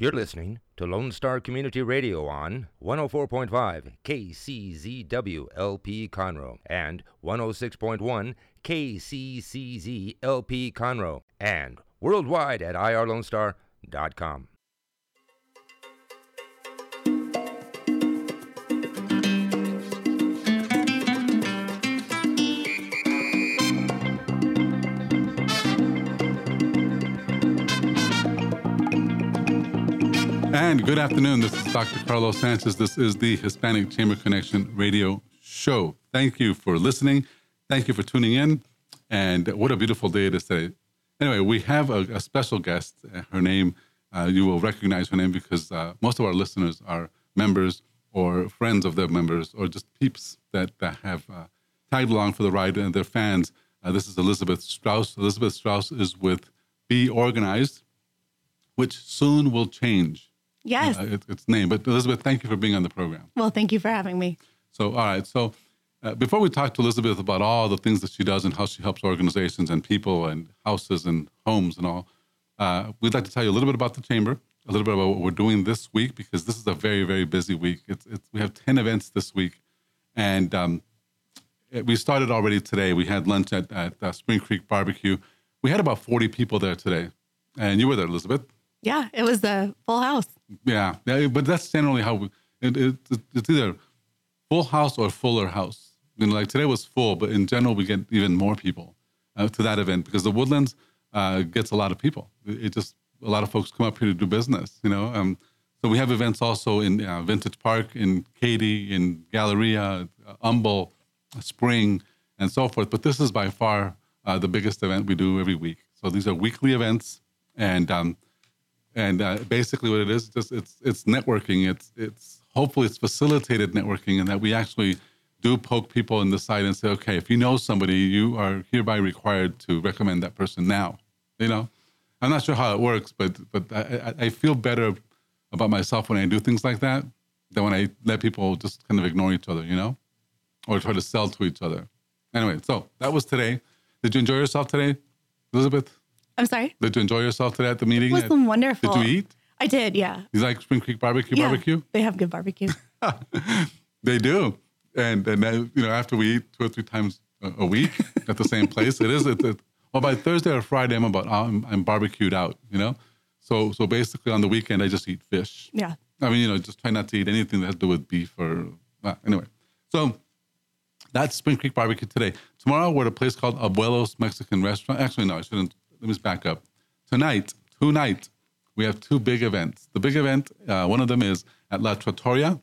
You're listening to Lone Star Community Radio on 104.5 KCZW LP Conroe and 106.1 KCCZ LP Conroe and worldwide at irlonestar.com. And good afternoon. This is Dr. Carlos Sanchez. This is the Hispanic Chamber Connection radio show. Thank you for listening. Thank you for tuning in. And what a beautiful day it is today. Anyway, we have a, a special guest. Her name, uh, you will recognize her name because uh, most of our listeners are members or friends of their members or just peeps that, that have uh, tagged along for the ride and they're fans. Uh, this is Elizabeth Strauss. Elizabeth Strauss is with Be Organized, which soon will change Yes. uh, it, its name. But Elizabeth, thank you for being on the program. well, thank you for having me. So, all right. So, uh, before we talk to Elizabeth about all the things that she does and how she helps organizations and people and houses and homes and all, uh, we'd like to tell you a little bit about the chamber, a little bit about what we're doing this week because this is a very, very busy week. It's, it's we have ten events this week, and um, it- we started already today. We had lunch at, at uh, Spring Creek Barbecue. We had about forty people there today, and you were there, Elizabeth. Yeah, it was a full house. Yeah, yeah, but that's generally how we. It, it, it's either full house or fuller house. You know, like today was full, but in general, we get even more people uh, to that event because the Woodlands uh, gets a lot of people. It, it just a lot of folks come up here to do business. You know, um, so we have events also in uh, Vintage Park, in Katy, in Galleria, uh, Humble, Spring, and so forth. But this is by far uh, the biggest event we do every week. So these are weekly events, and um, and uh, basically what it is just it's it's networking. It's it's hopefully it's facilitated networking and that we actually do poke people in the side and say okay if you know somebody you are hereby required to recommend that person now. You know? I'm not sure how it works but but i, I feel better about myself when i do things like that than when i let people just kind of ignore each other you know? Or try to sell to each other. Anyway so that was today. Did you enjoy yourself today elizabeth I'm sorry. did you enjoy yourself today at the meeting It was wonderful. did you eat I did, yeah. you like Spring Creek barbecue? yeah. Barbecue? They have good barbecue. They do, and and then, you know after we eat two or three times a, a week at the same place, it is. It, it, well, by Thursday or Friday, I'm about I'm, I'm barbecued out. You know, so so basically on the weekend I just eat fish. yeah. I mean, you know, just try not to eat anything that has to do with beef or uh, anyway. So that's Spring Creek Barbecue today. Tomorrow we're at a place called Abuelos Mexican Restaurant. Actually, no, I shouldn't. Let me back up. Tonight, tonight, we have two big events. The big event, uh, one of them is at La Trattoria,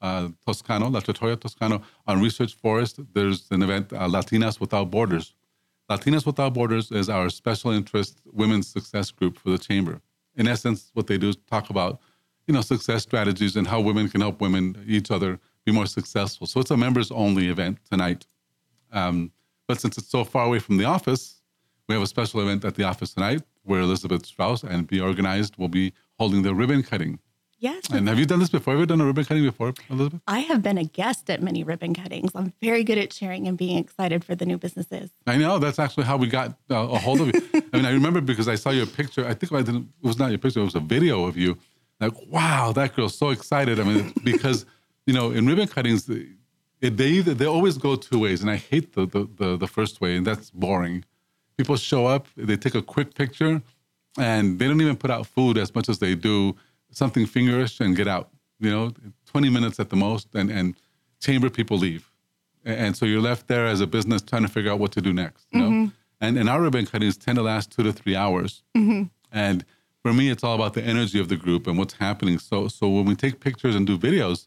uh, Toscano, La Trattoria Toscano on Research Forest. There's an event, uh, Latinas Without Borders. Latinas Without Borders is our special interest women's success group for the chamber. In essence, what they do is talk about, you know, success strategies and how women can help women, each other, be more successful. So it's a members only event tonight. Um, but since it's so far away from the office, we have a special event at the office tonight where Elizabeth Strauss and Be Organized will be holding the ribbon cutting. Yes. And have you done this before? Have you done a ribbon cutting before, Elizabeth? I have been a guest at many ribbon cuttings. I'm very good at sharing and being excited for the new businesses. I know that's actually how we got uh, a hold of you. I mean, I remember because I saw your picture. I think I didn't, it was not your picture; it was a video of you. Like, wow, that girl's so excited. I mean, because you know, in ribbon cuttings, they either, they always go two ways, and I hate the, the the the first way, and that's boring. People show up, they take a quick picture, and they don't even put out food as much as they do something fingerish and get out. You know, 20 minutes at the most, and and chamber people leave, and so you're left there as a business trying to figure out what to do next. You know, mm-hmm. and and our ribbon cuttings tend to last two to three hours, mm-hmm. and for me, it's all about the energy of the group and what's happening. So so when we take pictures and do videos,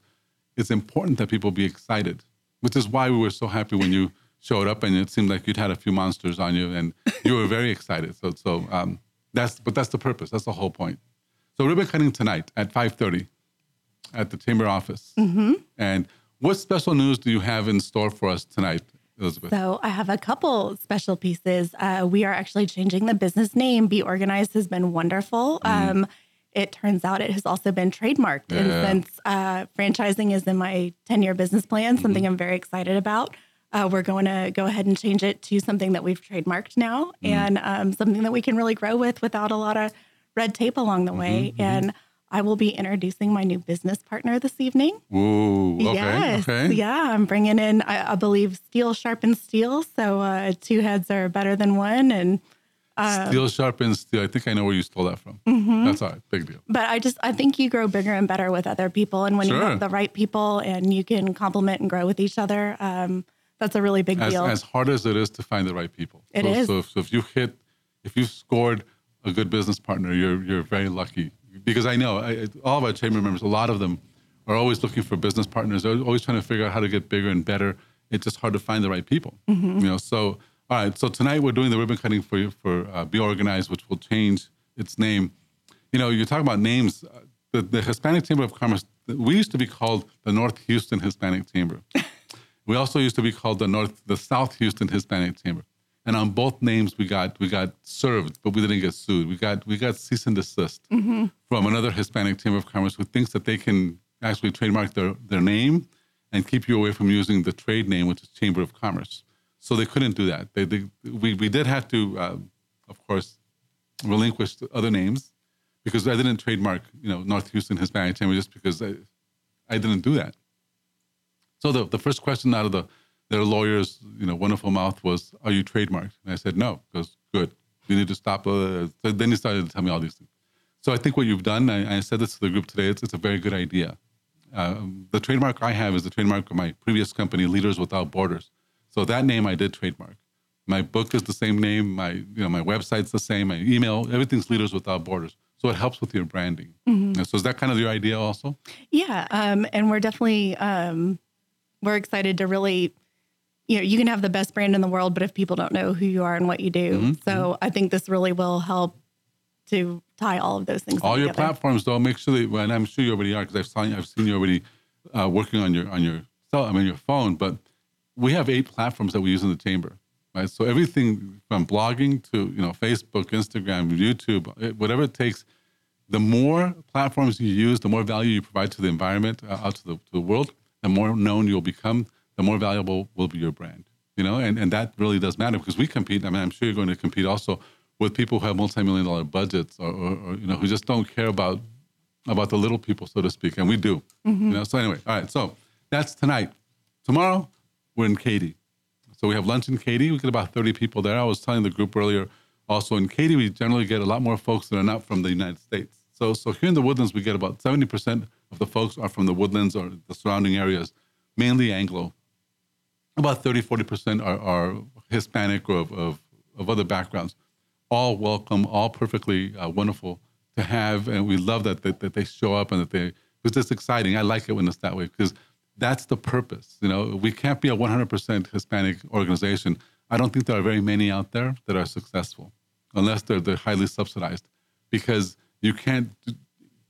it's important that people be excited, which is why we were so happy when you showed up and it seemed like you'd had a few monsters on you and you were very excited. So so um, that's but that's the purpose. That's the whole point. So ribbon cutting tonight at five thirty at the chamber office. Mm-hmm. And what special news do you have in store for us tonight, Elizabeth? So I have a couple special pieces. Uh, we are actually changing the business name. Be Organized has been wonderful. Um, it turns out it has also been trademarked. Yeah. And since uh, franchising is in my 10 year business plan, something I'm very excited about, uh, we're going to go ahead and change it to something that we've trademarked now and um, something that we can really grow with without a lot of red tape along the way. And I will be introducing my new business partner this evening. Ooh, okay, yes. okay. Yeah, I'm bringing in, I, I believe, steel sharpens steel. So uh, two heads are better than one. And steel sharpens steel. I think I know where you stole that from. Mm-hmm. That's all right. Big deal. but I just I think you grow bigger and better with other people, and when you have the right people and you can complement and grow with each other, um, that's a really big As, deal. as hard as it is to find the right people. It so, is. So if, so if you hit, if you've scored a good business partner, you're you're very lucky. Because I know I, all of our chamber members, a lot of them are always looking for business partners. They're always trying to figure out how to get bigger and better. It's just hard to find the right people. Mm-hmm. You know. So all right. So tonight we're doing the ribbon cutting for you for uh, Be Organized, which will change its name. You know, you're talking about names. Uh, The, the Hispanic Chamber of Commerce. We used to be called the North Houston Hispanic Chamber. We also used to be called the North, the South Houston Hispanic Chamber, and on both names we got we got served, but we didn't get sued. We got we got cease and desist from another Hispanic Chamber of Commerce who thinks that they can actually trademark their their name and keep you away from using the trade name, which is Chamber of Commerce. So they couldn't do that. They, they we we did have to, uh, of course, relinquish the other names because I didn't trademark you know North Houston Hispanic Chamber just because I I didn't do that. So the, the first question out of the their lawyer's you know wonderful mouth was, "Are you trademarked?" And I said, "No." Because good, you need to stop. Uh, so then he started to tell me all these things. So I think what you've done, I, I said this to the group today. It's, it's a very good idea. Um, the trademark I have is the trademark of my previous company, Leaders Without Borders. So that name I did trademark. My book is the same name. My you know my website's the same. My email, everything's Leaders Without Borders. So it helps with your branding. And So is that kind of your idea also? Yeah, um, and we're definitely um, we're excited to really, you know, you can have the best brand in the world, but if people don't know who you are and what you do, Mm-hmm, so I think this really will help to tie all of those things. all your together. platforms though make sure that and i'm sure you already are because i've seen i've seen you already uh, working on your on your cell i mean your phone but we have eight platforms that we use in the chamber right so everything from blogging to you know facebook instagram youtube eh, whatever it takes the more platforms you use the more value you provide to the environment uh, out to the, to the world the more known you'll become the more valuable will be your brand you know? And, and that really does matter because we compete i mean i'm sure you're going to compete also with people who have multi-million dollar budgets or, or, or you know who just don't care about about the little people so to speak and we do you know? Mm-hmm. So anyway all right so that's tonight. Tomorrow we're in katy. So we have lunch in katy. We get about 30 people there. I was telling the group earlier also in katy we generally get a lot more folks that are not from the united states so so here in the woodlands we get about 70% of the folks are from the woodlands or the surrounding areas mainly anglo about 30, 40% are, are Hispanic or of, of, of other backgrounds. All welcome, all perfectly uh, wonderful to have. And we love that, that, that they show up and that they, it's just exciting. I like it when it's that way because that's the purpose. You know, we can't be a 100% Hispanic organization. I don't think there are very many out there that are successful unless they're, they're highly subsidized because you can't,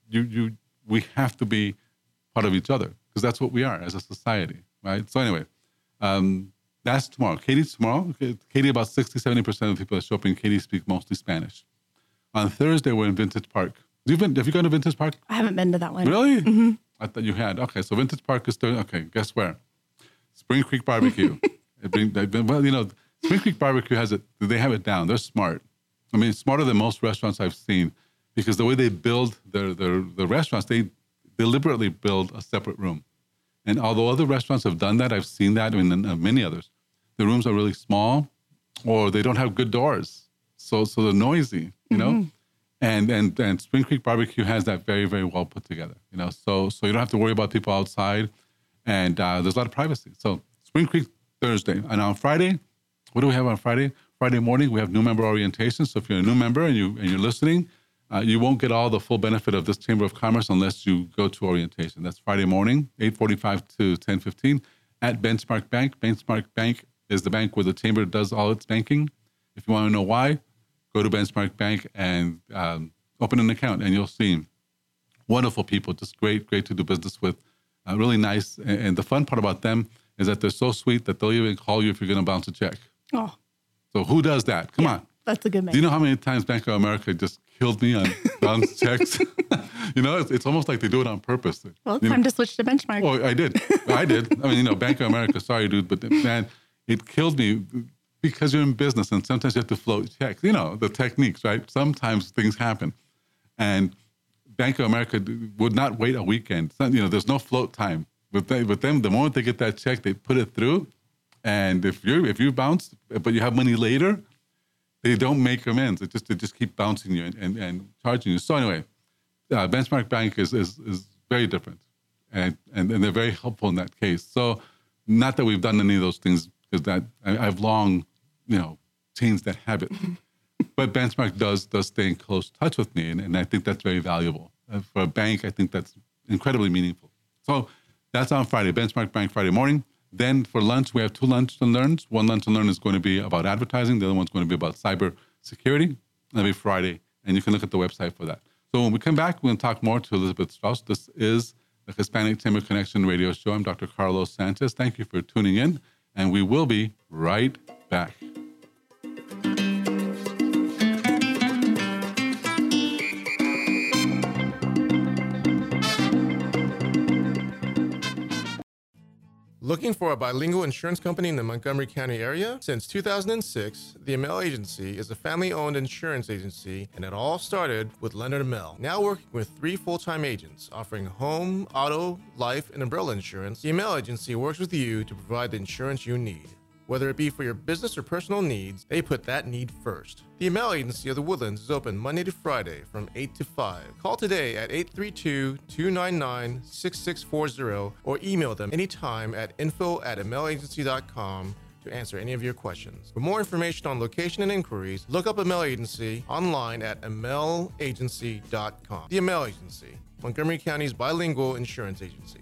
you, you, we have to be part of each other because that's what we are as a society, right? So anyway, um, that's tomorrow. Katy's tomorrow. Katy, about 60, 70% of the people that show up in Katy speak mostly Spanish. On Thursday, we're in Vintage Park. You've been, have you gone to Vintage Park? I haven't been to that one. Really? I thought you had. Okay, so Vintage Park is Thursday. Okay, guess where? Spring Creek Barbecue. Bring- been- well, you know, Spring Creek Barbecue has it. They have it down. They're smart. I mean, smarter than most restaurants I've seen, because the way they build their their, their restaurants, they deliberately build a separate room. And although other restaurants have done that, I've seen that in uh, many others. The rooms are really small, or they don't have good doors, so so they're noisy, you know. And and and Spring Creek Barbecue has that very very well put together, you know. So so you don't have to worry about people outside, and uh, there's a lot of privacy. So Spring Creek Thursday, and on Friday, what do we have on Friday? Friday morning we have new member orientation. So if you're a new member and you and you're listening, uh, you won't get all the full benefit of this Chamber of Commerce unless you go to orientation. That's Friday morning, 8:45 to 10:15 at Benchmark Bank. Benchmark Bank is the bank where the chamber does all its banking. If you want to know why, go to Benchmark Bank and um, open an account, and you'll see wonderful people, just great, great to do business with, uh, really nice. And, and the fun part about them is that they're so sweet that they'll even call you if you're going to bounce a check. Oh, So who does that? Come on. That's a good Do you know how many times Bank of America just killed me on bounce checks? you know, it's, it's almost like they do it on purpose. well, it's You know- time to switch to benchmark. Oh, I did. I did. I mean, you know, Bank of America, sorry, dude, but man, it killed me because you're in business and sometimes you have to float checks. You know, the techniques, right? Sometimes things happen. And Bank of America would not wait a weekend. Not, you know, there's no float time. With, they, with them, the moment they get that check, they put it through. And if you if you bounce, but you have money later, they don't make amends. It just they just keep bouncing you and, and, and charging you. So anyway, uh, Benchmark Bank is, is is very different, and, and and they're very helpful in that case. So not that we've done any of those things because that I, I've long, you know, changed that habit. but Benchmark does does stay in close touch with me, and, and I think that's very valuable uh, for a bank. I think that's incredibly meaningful. So that's on Friday, Benchmark Bank Friday morning. Then for lunch, we have two lunch and learns. One lunch and learn is going to be about advertising. The other one's going to be about cyber security. That'll be Friday, and you can look at the website for that. So when we come back, we're going to talk more to Elizabeth Strauss. This is the Hispanic Chamber Connection radio show. I'm Dr. Carlos Sanchez. Thank you for tuning in, and we will be right back. Looking for a bilingual insurance company in the Montgomery County area? Since 2006, the Amel Agency is a family owned insurance agency, and it all started with Leonard Amel. Now working with three full time agents offering home, auto, life, and umbrella insurance, the Amel Agency works with you to provide the insurance you need. Whether it be for your business or personal needs, they put that need first. The Amel Agency of the Woodlands is open Monday to Friday from 8 to 5. Call today at 832 299 6640 or email them anytime at info at amelagency.com to answer any of your questions. For more information on location and inquiries, look up Amel Agency online at amelagency.com. The Amel Agency, Montgomery County's bilingual insurance agency.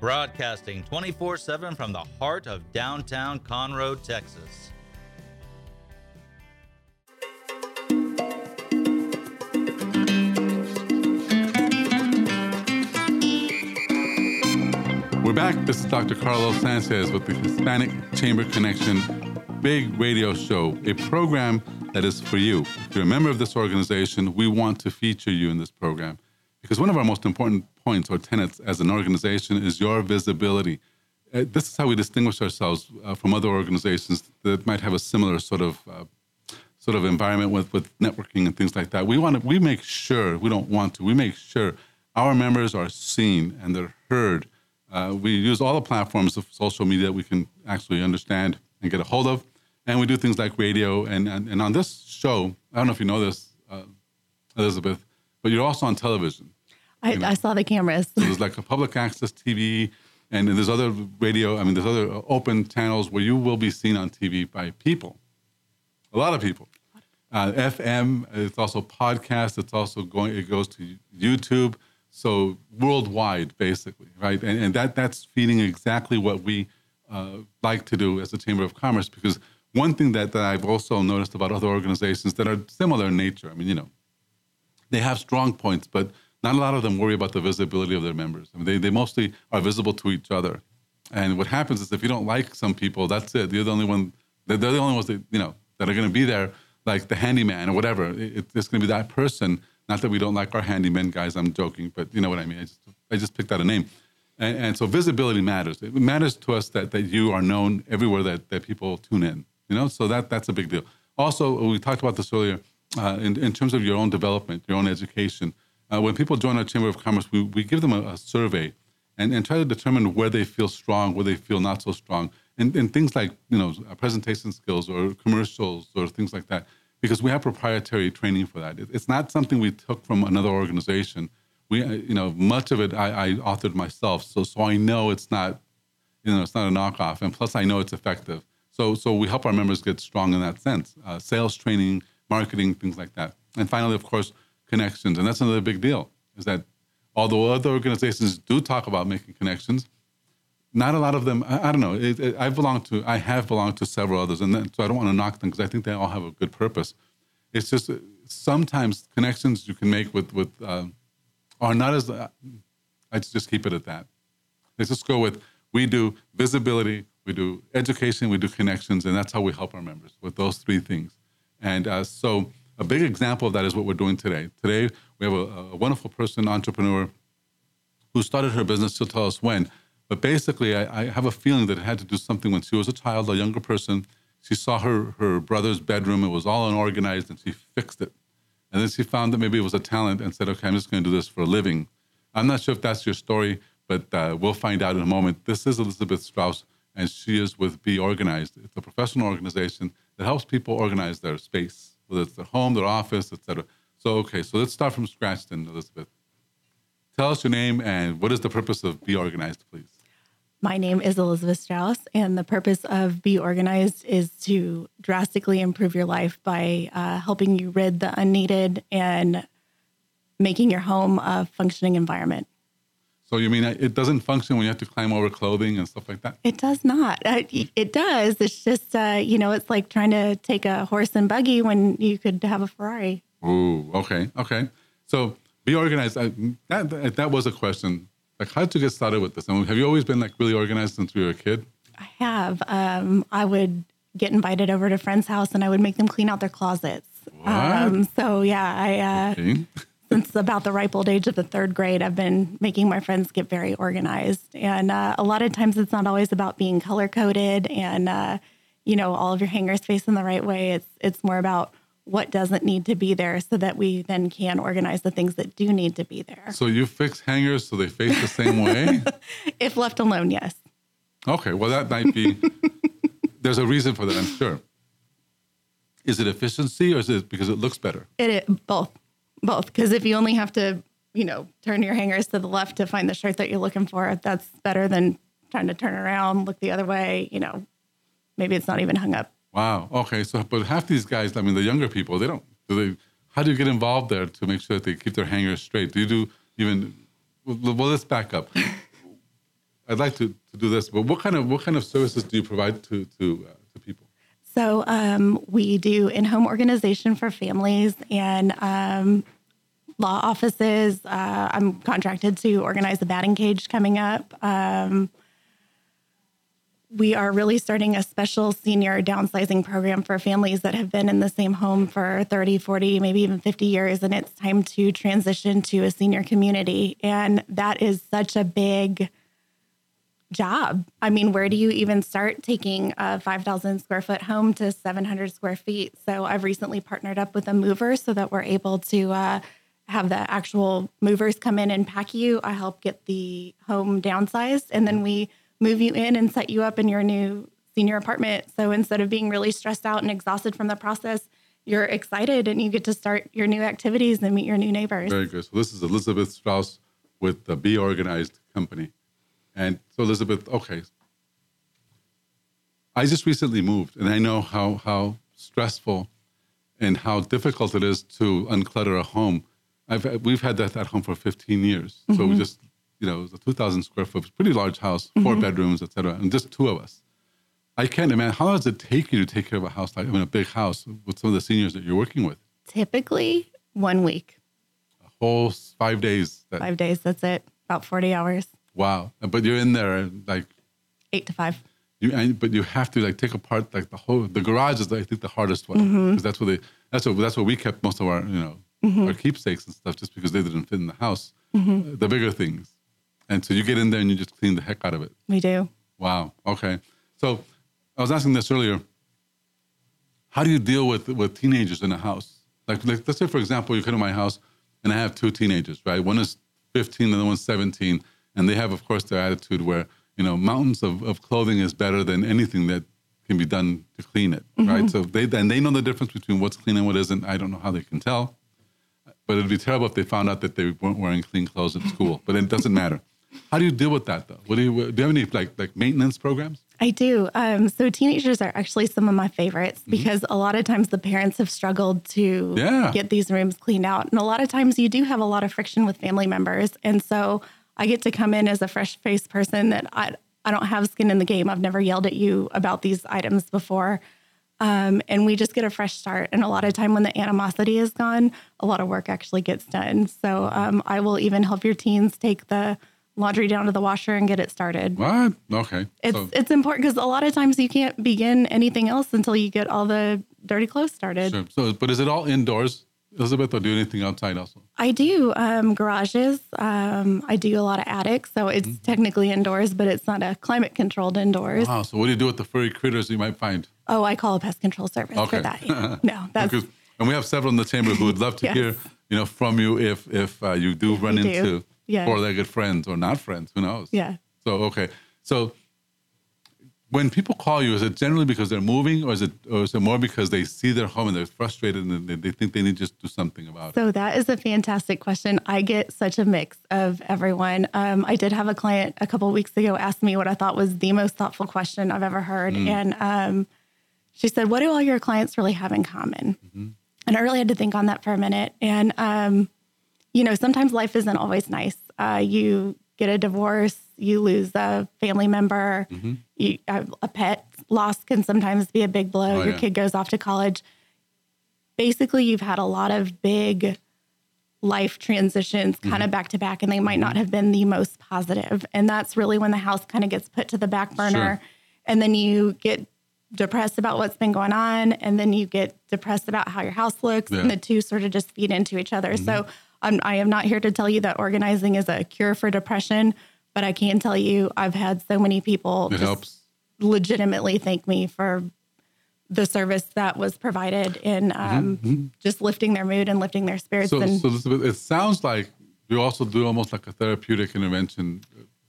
broadcasting 24 7 from the heart of downtown Conroe, Texas. We're back. This is Dr. Carlos Sanchez with the Hispanic Chamber Connection Big Radio Show, a program that is for you. If you're a member of this organization, we want to feature you in this program because one of our most important points or tenets as an organization is your visibility. Uh, this is how we distinguish ourselves uh, from other organizations that might have a similar sort of uh, sort of environment with, with networking and things like that. We want to, we make sure we don't want to. We make sure our members are seen and they're heard. Uh, we use all the platforms of social media that we can actually understand and get a hold of, and we do things like radio. And and, and on this show, I don't know if you know this, uh, Elizabeth, but you're also on television. I, you know? I saw the cameras. So there's like a public access TV, and there's other radio. I mean, there's other open channels where you will be seen on TV by people, a lot of people. Uh, FM. It's also podcast. It's also going. It goes to YouTube. So worldwide, basically, right? And, and that that's feeding exactly what we uh, like to do as a Chamber of Commerce. Because one thing that, that I've also noticed about other organizations that are similar in nature. I mean, you know, they have strong points, but not a lot of them worry about the visibility of their members. I mean, they, they mostly are visible to each other. And what happens is if you don't like some people, that's it. You're the only one, they're, the only ones that, you know, that are going to be there, like the handyman or whatever. It, it's going to be that person. Not that we don't like our handyman guys, I'm joking, but you know what I mean. I just, I just picked out a name. And, and so visibility matters. It matters to us that, that you are known everywhere that, that people tune in, you know? So that, that's a big deal. Also, we talked about this earlier, uh, in, in terms of your own development, your own education uh, when people join our Chamber of Commerce, we, we give them a, a, survey and, and try to determine where they feel strong, where they feel not so strong, and, and things like you know presentation skills or commercials or things like that. Because we have proprietary training for that. It, it's not something we took from another organization. We, uh, you know, much of it I, I authored myself, so so I know it's not, you know, it's not a knockoff, and plus I know it's effective. So so we help our members get strong in that sense. Uh, sales training, marketing, things like that. And finally, of course, connections. And that's another big deal is that although other organizations do talk about making connections, not a lot of them, I, I don't know, it, it, I belong to, I have belonged to several others, and then, so I don't want to knock them because I think they all have a good purpose. It's just sometimes connections you can make with with uh, are not as. Uh, I just keep it at that. Let's just go with we do visibility, we do education, we do connections, and that's how we help our members with those three things. And uh, so, a big example of that is what we're doing today. Today, we have a, a wonderful person, entrepreneur, who started her business. She'll tell us when. But basically, I, I, have a feeling that it had to do something when she was a child, a younger person. She saw her, her brother's bedroom, it was all unorganized, and she fixed it. And then she found that maybe it was a talent and said, okay, I'm just going to do this for a living. I'm not sure if that's your story, but uh, we'll find out in a moment. This is Elizabeth Strauss, and she is with Be Organized. It's a professional organization that helps people organize their space, whether it's their home, their office, etc. So, okay, so let's start from scratch then, Elizabeth. Tell us your name and what is the purpose of Be Organized, please? My name is Elizabeth Strauss, and the purpose of Be Organized is to drastically improve your life by uh, helping you rid the unneeded and making your home a functioning environment. So you mean it doesn't function when you have to climb over clothing and stuff like that? It does not. Uh, it does. It's just uh, you know, it's like trying to take a horse and buggy when you could have a Ferrari. Ooh, okay, okay. So be organized. I, that that was a question. Like, how did you get started with this? I mean, have you always been like really organized since you were a kid? I have. Um, I would get invited over to friends' house and I would make them clean out their closets. What? Um, so yeah, I. Uh, okay since about the ripe old age of the third grade, I've been making my friends get very organized. And uh, a lot of times it's not always about being color coded and, uh, you know, all of your hangers facing the right way. It's, it's more about what doesn't need to be there so that we then can organize the things that do need to be there. So you fix hangers so they face the same way? if left alone, yes. Okay, well, that might be, there's a reason for that, I'm sure. Is it efficiency or is it because it looks better? It, it both both because if you only have to you know turn your hangers to the left to find the shirt that you're looking for that's better than trying to turn around look the other way you know maybe it's not even hung up. Wow. Okay so but half these guys i mean the younger people they don't do they how do you get involved there to make sure that they keep their hangers straight? Do you do even well, let's back up. I'd like to, to do this but what kind of what kind of services do you provide to to uh, to people? So um, we do in-home organization for families and um, law offices. Uh, I'm contracted to organize the batting cage coming up. Um, we are really starting a special senior downsizing program for families that have been in the same home for 30, 40, maybe even 50 years. And it's time to transition to a senior community. And that is such a big job. I mean, where do you even start taking a 5,000 square foot home to 700 square feet? So I've recently partnered up with a mover so that we're able to uh, have the actual movers come in and pack you. I help get the home downsized, and then we move you in and set you up in your new senior apartment. So instead of being really stressed out and exhausted from the process, you're excited and you get to start your new activities and meet your new neighbors. Very good. So this is Elizabeth Strauss with the Be Organized Company. And so, Elizabeth, okay. I just recently moved, and I know how, how stressful and how difficult it is to unclutter a home. I've, we've had that at home for 15 years. Mm-hmm. So we just, you know, it was a 2,000 square foot, pretty large house, 4 mm-hmm. bedrooms, et cetera, and just two of us. I can't imagine, how long does it take you to take care of a house like, I mean, a big house with some of the seniors that you're working with? Typically one week. A whole five days. That, five days, that's it. About 40 hours. Wow. But you're in there like eight to five. You, and, but you have to like take apart like the whole the garage is I think the hardest one because mm-hmm. that's where they that's what that's what we kept most of our you know mm-hmm. our keepsakes and stuff just because they didn't fit in the house mm-hmm. the bigger things and so you get in there and you just clean the heck out of it we do wow okay so I was asking this earlier how do you deal with with teenagers in a house like, like let's say for example you come to my house and I have two teenagers right one is 15 and the other one's 17 and they have, of course, their attitude where, you know, mountains of, of clothing is better than anything that can be done to clean it, mm-hmm. right? So they, and they know the difference between what's clean and what isn't. I don't know how they can tell, but it'd be terrible if they found out that they weren't wearing clean clothes at school, but it doesn't matter. How do you deal with that though? What do you, do you have any like, like maintenance programs? I do. Um, so teenagers are actually some of my favorites mm-hmm. because a lot of times the parents have struggled to yeah. get these rooms cleaned out. And a lot of times you do have a lot of friction with family members. And so I get to come in as a fresh faced person that I, I don't have skin in the game. I've never yelled at you about these items before. Um, and we just get a fresh start. And a lot of time when the animosity is gone, a lot of work actually gets done. So um, I will even help your teens take the laundry down to the washer and get it started. What? Okay. It's So- it's important because a lot of times you can't begin anything else until you get all the dirty clothes started. Sure. So, but is it all indoors, Elizabeth, or do anything outside also? I do um, garages. Um, I do a lot of attics, so it's technically indoors, but it's not a climate controlled indoors. Wow. So, what do you do with the furry critters you might find? Oh, I call a pest control service Okay. for that. No, that's Because, and we have several in the chamber who would love to Yes. hear, you know, from you if if uh, you do run you do. into four-legged friends or not friends. Who knows? yeah. So okay. So when people call you, is it generally because they're moving, or is it or is it more because they see their home and they're frustrated and they, they think they need to just do something about it? So that is a fantastic question. I get such a mix of everyone. Um, I did have a client a couple weeks ago ask me what I thought was the most thoughtful question I've ever heard, and um, she said, "What do all your clients really have in common?" And I really had to think on that for a minute. And um, you know, sometimes life isn't always nice. Uh, you get a divorce, you lose a family member, you, a pet loss can sometimes be a big blow. Oh, Your yeah. kid goes off to college. Basically, you've had a lot of big life transitions kind of mm-hmm. back to back, and they might not mm-hmm. have been the most positive. And that's really when the house kind of gets put to the back burner. Sure. And then you get depressed about what's been going on. And then you get depressed about how your house looks. Yeah. And the two sort of just feed into each other. So mm-hmm. I'm, I am not here to tell you that organizing is a cure for depression, but I can tell you I've had so many people It just helps. legitimately thank me for the service that was provided in um, just lifting their mood and lifting their spirits. So, and so Elizabeth, it sounds like you also do almost like a therapeutic intervention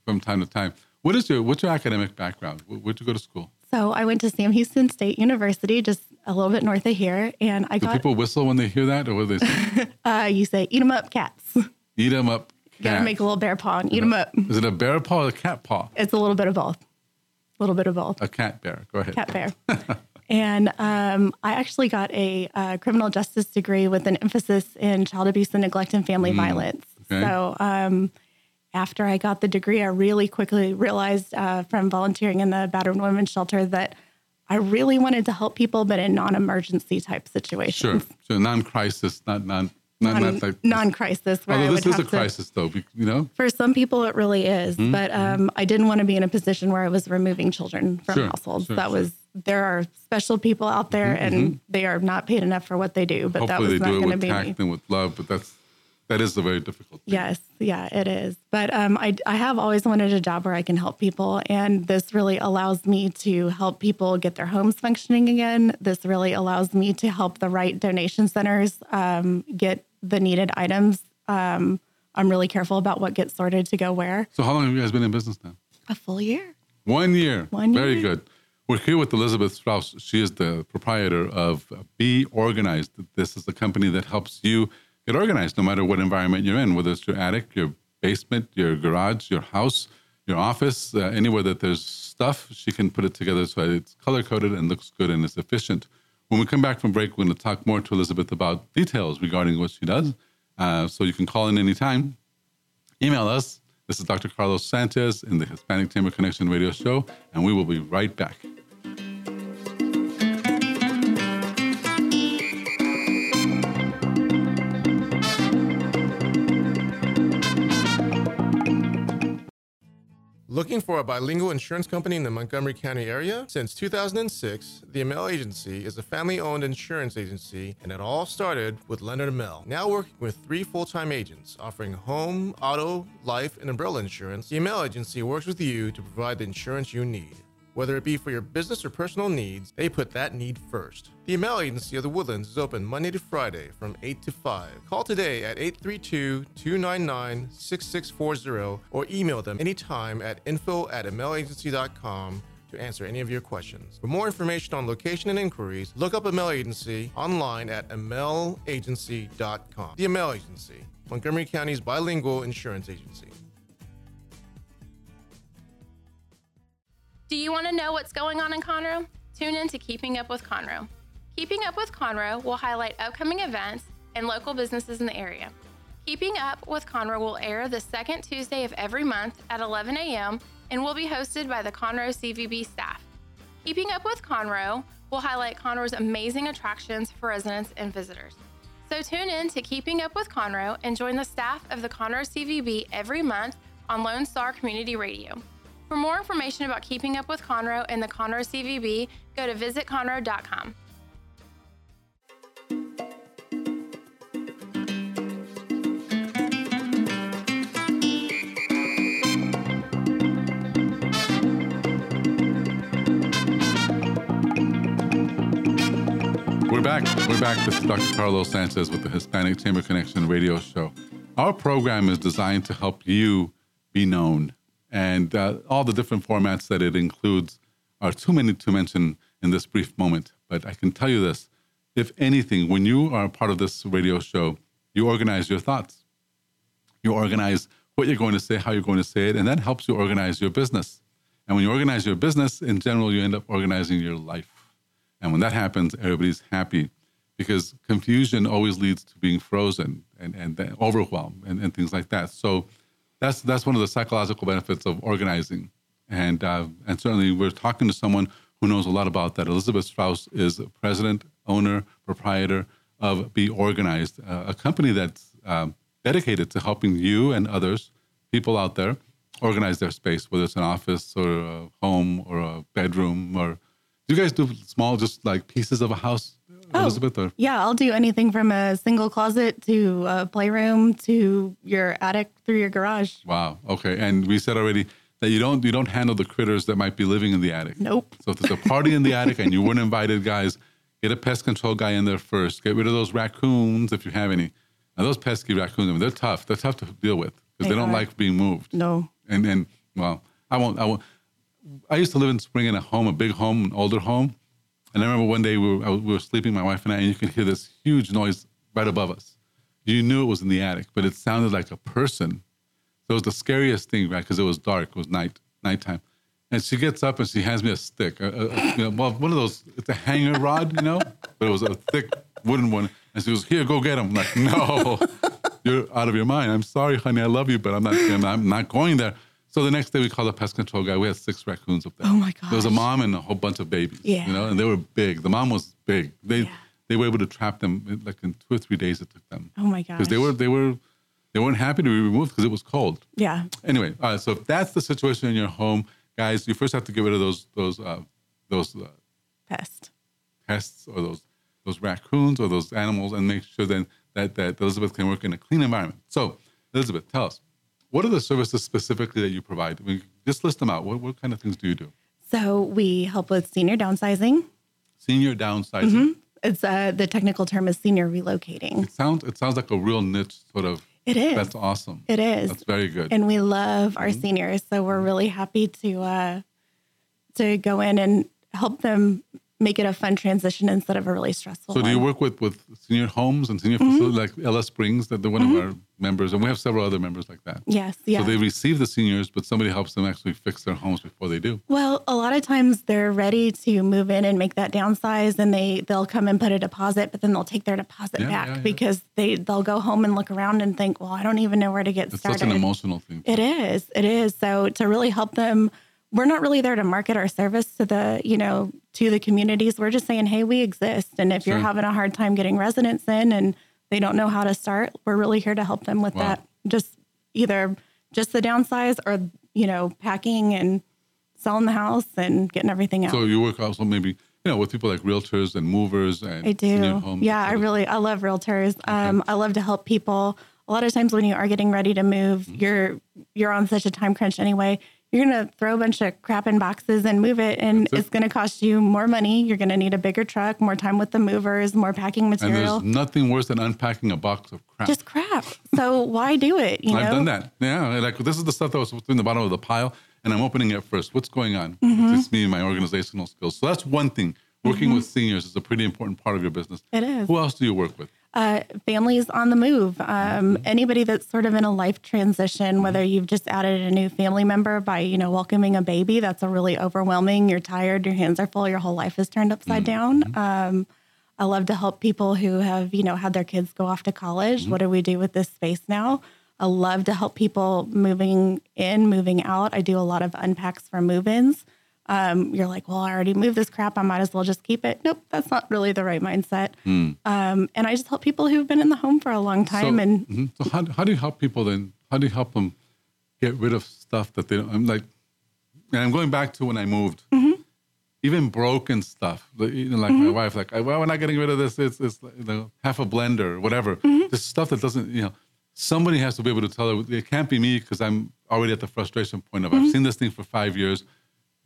from time to time. What is your what's your academic background? Where, where'd you go to school? so I went to Sam Houston State University, just a little bit north of here, and I Do got people whistle when they hear that, or what do they say? uh, you say eat 'em up cats. Eat them up. Gotta cat. make a little bear paw and eat them up. Is it a bear paw or a cat paw? It's a little bit of both. A little bit of both. A cat bear. Go ahead. cat bear. and um, I actually got a, uh criminal justice degree with an emphasis in child abuse and neglect and family violence. Mm, okay. So um, after I got the degree, I really quickly realized uh, from volunteering in the battered women's shelter that I really wanted to help people, but in non-emergency type situations. Sure. So non-crisis, not non, not, not like. Non-crisis. Where Although this is a to- crisis, though, you know. For some people, it really is. Mm-hmm. But um, I didn't want to be in a position where I was removing children from Sure, households. sure, that sure. Mm-hmm, was there are special people out there, and they are not paid enough for what they do. But that Hopefully, was they not going to be tact and with love, but that's that is a very difficult. Thing. Yes, yeah, it is. But um, I I have always wanted a job where I can help people, and this really allows me to help people get their homes functioning again. This really allows me to help the right donation centers um, get the needed items. Um, I'm really careful about what gets sorted to go where. So, how long have you guys been in business now? A full year. One year. One year. Very year. good. We're here with Elizabeth Strauss. She is the proprietor of Be Organized. This is the company that helps you get organized no matter what environment you're in, whether it's your attic, your basement, your garage, your house, your office, uh, anywhere that there's stuff, she can put it together so it's color coded and looks good and is efficient. When we come back from break, we're going to talk more to Elizabeth about details regarding what she does. Uh, so you can call in anytime email us. This is Dr. Carlos Sanchez in the Hispanic Chamber Connection radio show, and we will be right back. Looking for a bilingual insurance company in the Montgomery County area? Since 2006, the Amel Agency is a family owned insurance agency, and it all started with Leonard Amel. Now working with three full time agents offering home, auto, life, and umbrella insurance, the Amel Agency works with you to provide the insurance you need. Whether it be for your business or personal needs, they put that need first. The Amel Agency of the Woodlands is open Monday to Friday from 8 to 5. Call today at 832 299 6640 or email them anytime at info at amelagency.com to answer any of your questions. For more information on location and inquiries, look up Amel Agency online at amelagency.com. The Amel Agency, Montgomery County's bilingual insurance agency. Do you want to know what's going on in Conroe? Tune in to Keeping Up with Conroe. Keeping Up with Conroe will highlight upcoming events and local businesses in the area. Keeping Up with Conroe will air the second Tuesday of every month at 11 a.m. and will be hosted by the Conroe CVB staff. Keeping Up with Conroe will highlight Conroe's amazing attractions for residents and visitors. So tune in to Keeping Up with Conroe and join the staff of the Conroe CVB every month on Lone Star Community Radio. For more information about Keeping Up with Conroe and the Conroe CVB, go to visitconroe.com. We're back. We're back. This is Dr. Carlos Sanchez with the Hispanic Chamber Connection radio show. Our program is designed to help you be known, and uh, all the different formats that it includes are too many to mention in this brief moment. But I can tell you this if anything, when you are part of this radio show, you organize your thoughts. You organize what you're going to say, how you're going to say it, and that helps you organize your business. And when you organize your business, in general, you end up organizing your life. And when that happens, everybody's happy because confusion always leads to being frozen and, and overwhelm and, and things like that. So that's that's one of the psychological benefits of organizing. And uh, and certainly we're talking to someone who knows a lot about that. Elizabeth Strauss is president, owner, proprietor of Be Organized, uh, a company that's um, dedicated to helping you and others, people out there, organize their space, whether it's an office or a home or a bedroom or do you guys do small, just like pieces of a house, Oh. Elizabeth? Or Yeah, I'll do anything from a single closet to a playroom to your attic through your garage. wow, okay. And we said already that you don't you don't handle the critters that might be living in the attic. Nope. So if there's a party in the attic and you weren't invited, guys, get a pest control guy in there first. Get rid of those raccoons if you have any. Now those pesky raccoons, I mean, they're tough. They're tough to deal with because They they don't are. like being moved. No. And and well, I won't. I won't. I used to live in Spring in a home, a big home, an older home, and I remember one day we were, we were sleeping, my wife and I, and you could hear this huge noise right above us. You knew it was in the attic, but it sounded like a person. So it was the scariest thing, right? Because it was dark, it was night, nighttime. And she gets up and she hands me a stick, a- a- you know, well, one of those. It's a hanger rod, you know, but it was a thick wooden one. And she goes, "Here, go get him." I'm like, "No, you're out of your mind. I'm sorry, honey. I love you, but I'm not, I'm not going there." So the next day, we called the pest control guy. We had six raccoons up there. Oh, my god! There was a mom and a whole bunch of babies. Yeah. you know, and they were big. The mom was big. They Yeah. they were able to trap them in, like in two or three days. It took them. Oh my god! Because they were they were they weren't happy to be removed because it was cold. Yeah. Anyway, all right, so if that's the situation in your home, guys, you first have to get rid of those those uh, those uh, Pest. pests or those those raccoons or those animals, and make sure then that that Elizabeth can work in a clean environment. So, Elizabeth, tell us what are the services specifically that you provide? I mean, just list them out. What what kind of things do you do? So we help with senior downsizing. Senior downsizing. It's uh, the technical term is senior relocating. It sounds it sounds like a real niche sort of. It is. That's awesome. It is. That's very good. and we love our Mm-hmm. seniors so we're really happy to uh to go in and help them make it a fun transition instead of a really stressful So do you work with, with senior homes and senior Mm-hmm. facilities like Ella Springs that they're one of our members, and we have several other members like that. yes yeah So they receive the seniors, but somebody helps them actually fix their homes before they do. well a lot of times they're ready to move in and make that downsize and they they'll come and put a deposit but then they'll take their deposit Yeah, back yeah, yeah. because they they'll go home and look around and think well i don't even know where to get It's started such an emotional thing. It is. It is. So to really help them, we're not really there to market our service to the, you know, to the communities. We're just saying, hey, we exist. And if you're having a hard time getting residents in and they don't know how to start, we're really here to help them with Wow. that. Just either just the downsize or, you know, packing and selling the house and getting everything out. So you work also maybe, you know, with people like realtors and movers and I do. Yeah, I really I love realtors. Um, I love to help people. A lot of times when you are getting ready to move, Mm-hmm. you're you're on such a time crunch anyway. You're gonna throw a bunch of crap in boxes and move it, and it. it's gonna cost you more money. You're gonna need a bigger truck, more time with the movers, more packing material And there's nothing worse than unpacking a box of crap. Just crap. So why do it? You know. I've done that. Yeah, like this is the stuff that was in the bottom of the pile, and I'm opening it first. What's going on? Mm-hmm. It's just me and my organizational skills. So that's one thing. Working with seniors is a pretty important part of your business. It is. Who else do you work with? uh, families on the move. Um, Mm-hmm. Anybody that's sort of in a life transition, whether you've just added a new family member by you know welcoming a baby, that's a really overwhelming. You're tired, your hands are full, your whole life is turned upside Mm-hmm. down. Um, I love to help people who have you know had their kids go off to college. Mm-hmm. What do we do with this space now? I love to help people moving in, moving out. I do a lot of unpacks for move-ins. Um, you're like, well, I already moved this crap. I might as well just keep it. Nope, that's not really the right mindset. Hmm. Um, and I just help people who've been in the home for a long time. so, and mhm. so how, how do you help people then? How do you help them get rid of stuff that they don't? I'm like, and I'm going back to when I moved. Mm-hmm. Even broken stuff, like, you know, like my wife, like, well, we're not getting rid of this. It's, it's you know, half a blender whatever. Mm-hmm. This stuff that doesn't, you know, somebody has to be able to tell her it can't be me because I'm already at the frustration point of Mm-hmm. I've seen this thing for five years.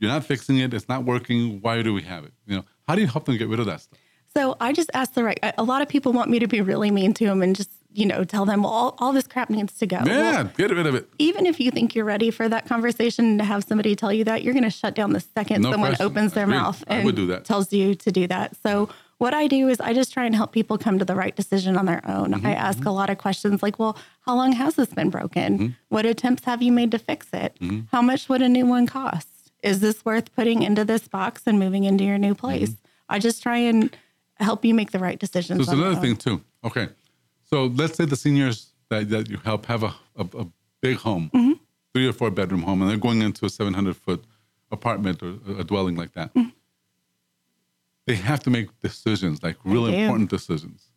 You're not fixing it. It's not working. Why do we have it? You know, how do you help them get rid of that stuff? So I just ask the right. A lot of people want me to be really mean to them and just you know tell them well, all, all this crap needs to go. Well, Yeah, get rid of it. even if you think you're ready for that conversation and to have somebody tell you that, you're going to shut down the second No someone question. opens their Agreed. mouth I and would do that. tells you to do that. So what I do is I just try and help people come to the right decision on their own. Mm-hmm, I ask a lot of questions like, well, how long has this been broken? Mm-hmm. What attempts have you made to fix it? How much would a new one cost? Is this worth putting into this box and moving into your new place? I just try and help you make the right decisions. There's another thing too. Okay, so let's say the seniors that, that you help have a, a, a big home, Mm-hmm. three or four bedroom home, and they're going into a 700 foot apartment or a dwelling like that. Mm-hmm. They have to make decisions, like real do. important decisions.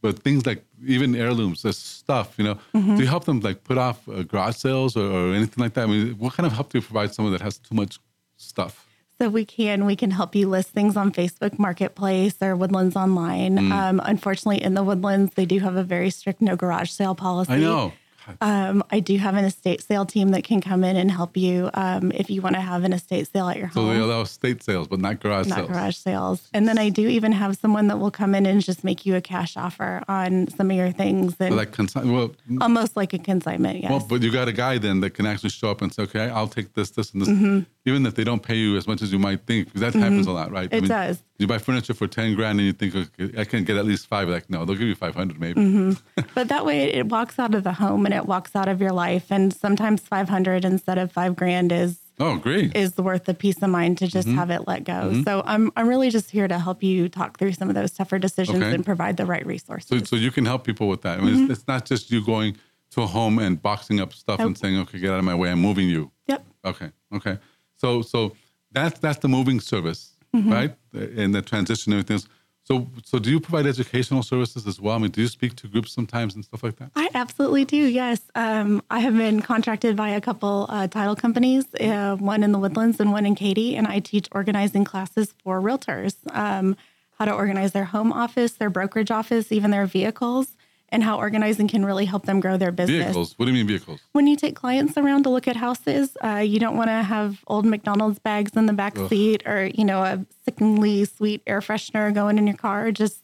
But things like even heirlooms, this stuff, you know, Mm-hmm. do you help them like put off uh, garage sales or, or anything like that? I mean, what kind of help do you provide someone that has too much stuff? So we can we can help you list things on Facebook Marketplace or Woodlands Online. Mm. Um, unfortunately, in the Woodlands, they do have a very strict no garage sale policy. I know. Um, I do have an estate sale team that can come in and help you um, if you want to have an estate sale at your So home. they allow state sales, but not garage not sales. garage sales. And then I do even have someone that will come in and just make you a cash offer on some of your things and Like consign, well, almost like a consignment. Yes. Well, but you got a guy then that can actually show up and say, okay, I'll take this, this, and this. Mm-hmm. Even if they don't pay you as much as you might think, because that happens a lot, right? It does. You buy furniture for 10 grand and you think, okay, I can get at least five. Like, no, they'll give you 500 maybe. Mm-hmm. but that way it walks out of the home and it walks out of your life. And sometimes 500 instead of five grand is Oh, great. is worth the peace of mind to Mm-hmm. just have it let go. So I'm I'm really just here to help you talk through some of those tougher decisions Okay. and provide the right resources. so, so you can help people with that. I mean, Mm-hmm. it's, it's not just you going to a home and boxing up stuff and saying, okay, get out of my way, I'm moving you. yep. Okay. Okay. So so that's that's the moving service, Mm-hmm. right? And the transition and everything else. So so do you provide educational services as well? I mean, do you speak to groups sometimes and stuff like that? I absolutely do. Yes, um, I have been contracted by a couple uh, title companies, uh, one in the Woodlands and one in Katy, and I teach organizing classes for realtors, um, how to organize their home office, their brokerage office, even their vehicles, and how organizing can really help them grow their business. Vehicles. What do you mean vehicles? When you take clients around to look at houses, uh, you don't want to have old McDonald's bags in the back seat or, you know, a sickeningly sweet air freshener going in your car. Just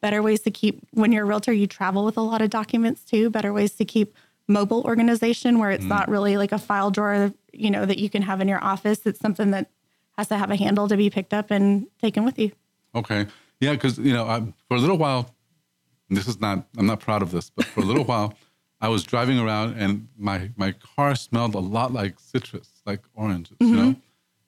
better ways to keep, when you're a realtor, you travel with a lot of documents too. Better ways to keep mobile organization where it's not really like a file drawer, you know, that you can have in your office. It's something that has to have a handle to be picked up and taken with you. Okay. Yeah, because you know, I, for a little while, this is not. I'm not proud of this, but for a little while, I was driving around and my my car smelled a lot like citrus, like oranges, you mm-hmm. know.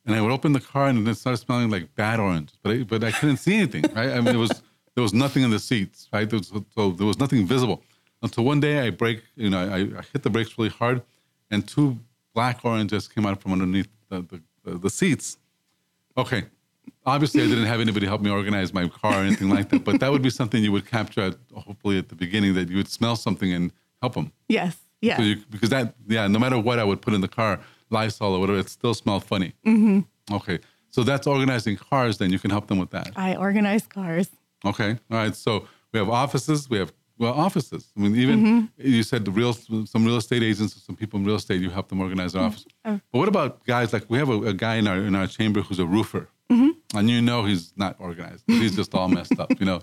And I would open the car and it started smelling like bad oranges, but I, but I couldn't see anything, right? I mean, it was there was nothing in the seats, right? There was, so there was nothing visible until one day I brake, you know, I, I hit the brakes really hard, and two black oranges came out from underneath the the, the, the seats. Okay. Obviously, I didn't have anybody help me organize my car or anything like that, but that would be something you would capture, at, hopefully, at the beginning that you would smell something and help them. Yes. Yeah. So you, because that, yeah, no matter what I would put in the car, Lysol or whatever, it still smelled funny. Mm-hmm. Okay. So that's organizing cars, then you can help them with that. I organize cars. Okay. All right. So we have offices. We have well offices. I mean, even Mm-hmm. you said the real some real estate agents, some people in real estate. You help them organize their office. Oh. But what about guys like we have a, a guy in our in our chamber who's a roofer, Mm-hmm. and you know he's not organized. He's just all messed up. You know,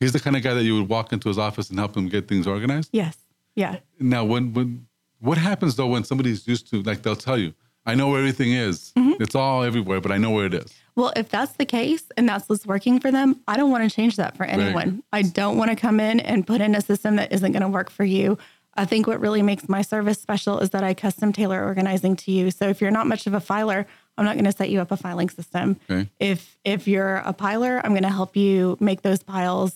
he's the kind of guy that you would walk into his office and help him get things organized. Yes. Yeah. Now, when when what happens though when somebody's used to like they'll tell you, I know where everything is. Mm-hmm. It's all everywhere, but I know where it is. Well, if that's the case and that's what's working for them, I don't want to change that for anyone. I don't want to come in and put in a system that isn't going to work for you. I think what really makes my service special is that I custom tailor organizing to you. So if you're not much of a filer, I'm not going to set you up a filing system. Okay. If if you're a piler, I'm going to help you make those piles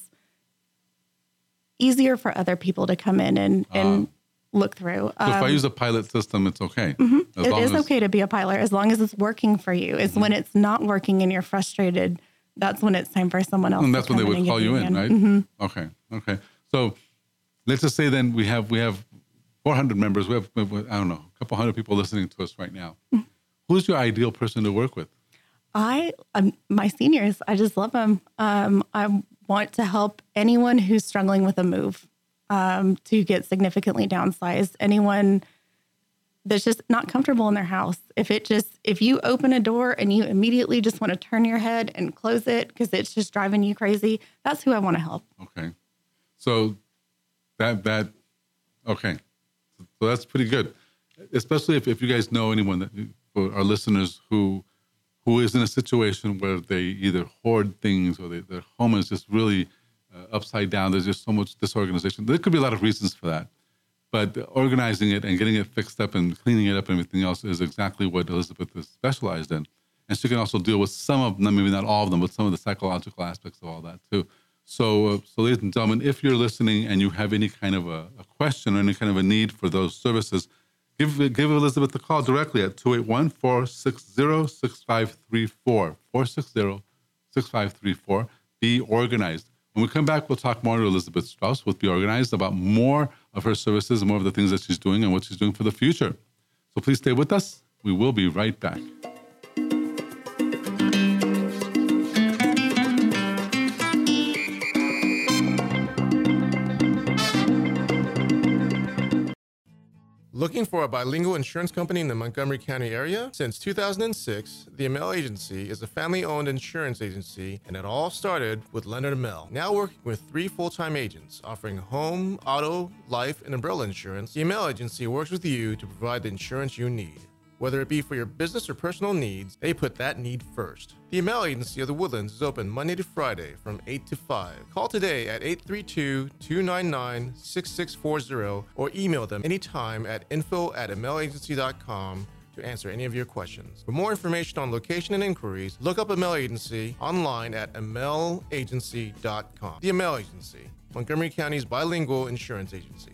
easier for other people to come in and and look through. So if I use a pilot system, it's okay. Um, As It is okay to be a piler as long as it's working for you. It's when it's not working and you're frustrated. That's when it's time for someone else. And that's when they would call you in, a right? hand. Okay. Okay. So let's just say then we have we have 400 members. We have, we have, I don't know a couple hundred people listening to us right now. Mm. Who's your ideal person to work with? I, um, my seniors, I just love them. Um, I want to help anyone who's struggling with a move um, to get significantly downsized. Anyone that's just not comfortable in their house. If it just, if you open a door and you immediately just want to turn your head and close it because it's just driving you crazy, that's who I want to help. Okay. So that that okay. So that's pretty good. Especially if, if you guys know anyone that for our listeners who who is in a situation where they either hoard things or they, their home is just really uh, upside down. There's just so much disorganization. There could be a lot of reasons for that. But organizing it and getting it fixed up and cleaning it up and everything else is exactly what Elizabeth is specialized in. And she can also deal with some of them, maybe not all of them, but some of the psychological aspects of all that too. So, uh, so ladies and gentlemen, if you're listening and you have any kind of a, a question or any kind of a need for those services, give give Elizabeth a call directly at 281 460 6534. 460 6534. Be organized. When we come back, we'll talk more to Elizabeth Strauss with Be Organized about more of her services and more of the things that she's doing and what she's doing for the future. So please stay with us. We will be right back. Looking for a bilingual insurance company in the Montgomery County area? Since 2006, the Amel Agency is a family owned insurance agency, and it all started with Leonard Amel. Now working with three full time agents offering home, auto, life, and umbrella insurance, the Amel Agency works with you to provide the insurance you need. Whether it be for your business or personal needs, they put that need first. The Amel Agency of the Woodlands is open Monday to Friday from 8 to 5. Call today at 832 299 6640 or email them anytime at info at amelagency.com to answer any of your questions. For more information on location and inquiries, look up Amel Agency online at amelagency.com. The Amel Agency, Montgomery County's bilingual insurance agency.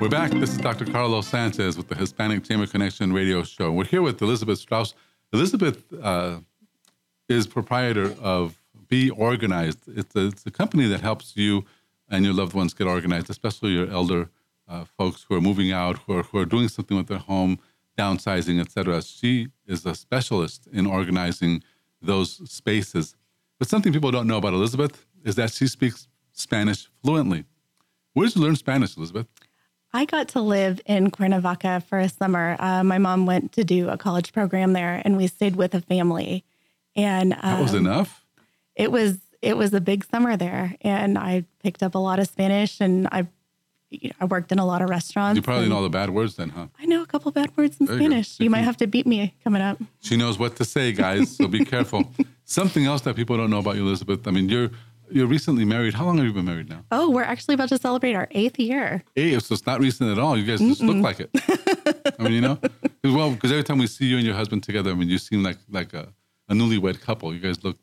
We're back. This is Dr. Carlos Sanchez with the Hispanic Chamber Connection radio show. We're here with Elizabeth Strauss. Elizabeth uh, is proprietor of Be Organized. It's a, it's a company that helps you and your loved ones get organized, especially your elder uh, folks who are moving out, who are, who are doing something with their home, downsizing, etc. She is a specialist in organizing those spaces. But something people don't know about Elizabeth is that she speaks Spanish fluently. Where did you learn Spanish, Elizabeth? I got to live in Cuernavaca for a summer. Uh, my mom went to do a college program there, and we stayed with a family. And um, That was enough. it was it was a big summer there, and I picked up a lot of Spanish, and I I worked in a lot of restaurants. You probably know all the bad words then, huh? I know a couple bad words in There you. Spanish. You might have to beat me coming up. She knows what to say, guys. So be careful. Something else that people don't know about you, Elizabeth. I mean, you're you're recently married. How long have you been married now? Oh, we're actually about to celebrate our eighth year. Hey, so it's not recent at all. You guys just look like it. I mean, you know, 'Cause, well, because every time we see you and your husband together, I mean, you seem like like a, a newlywed couple. You guys look,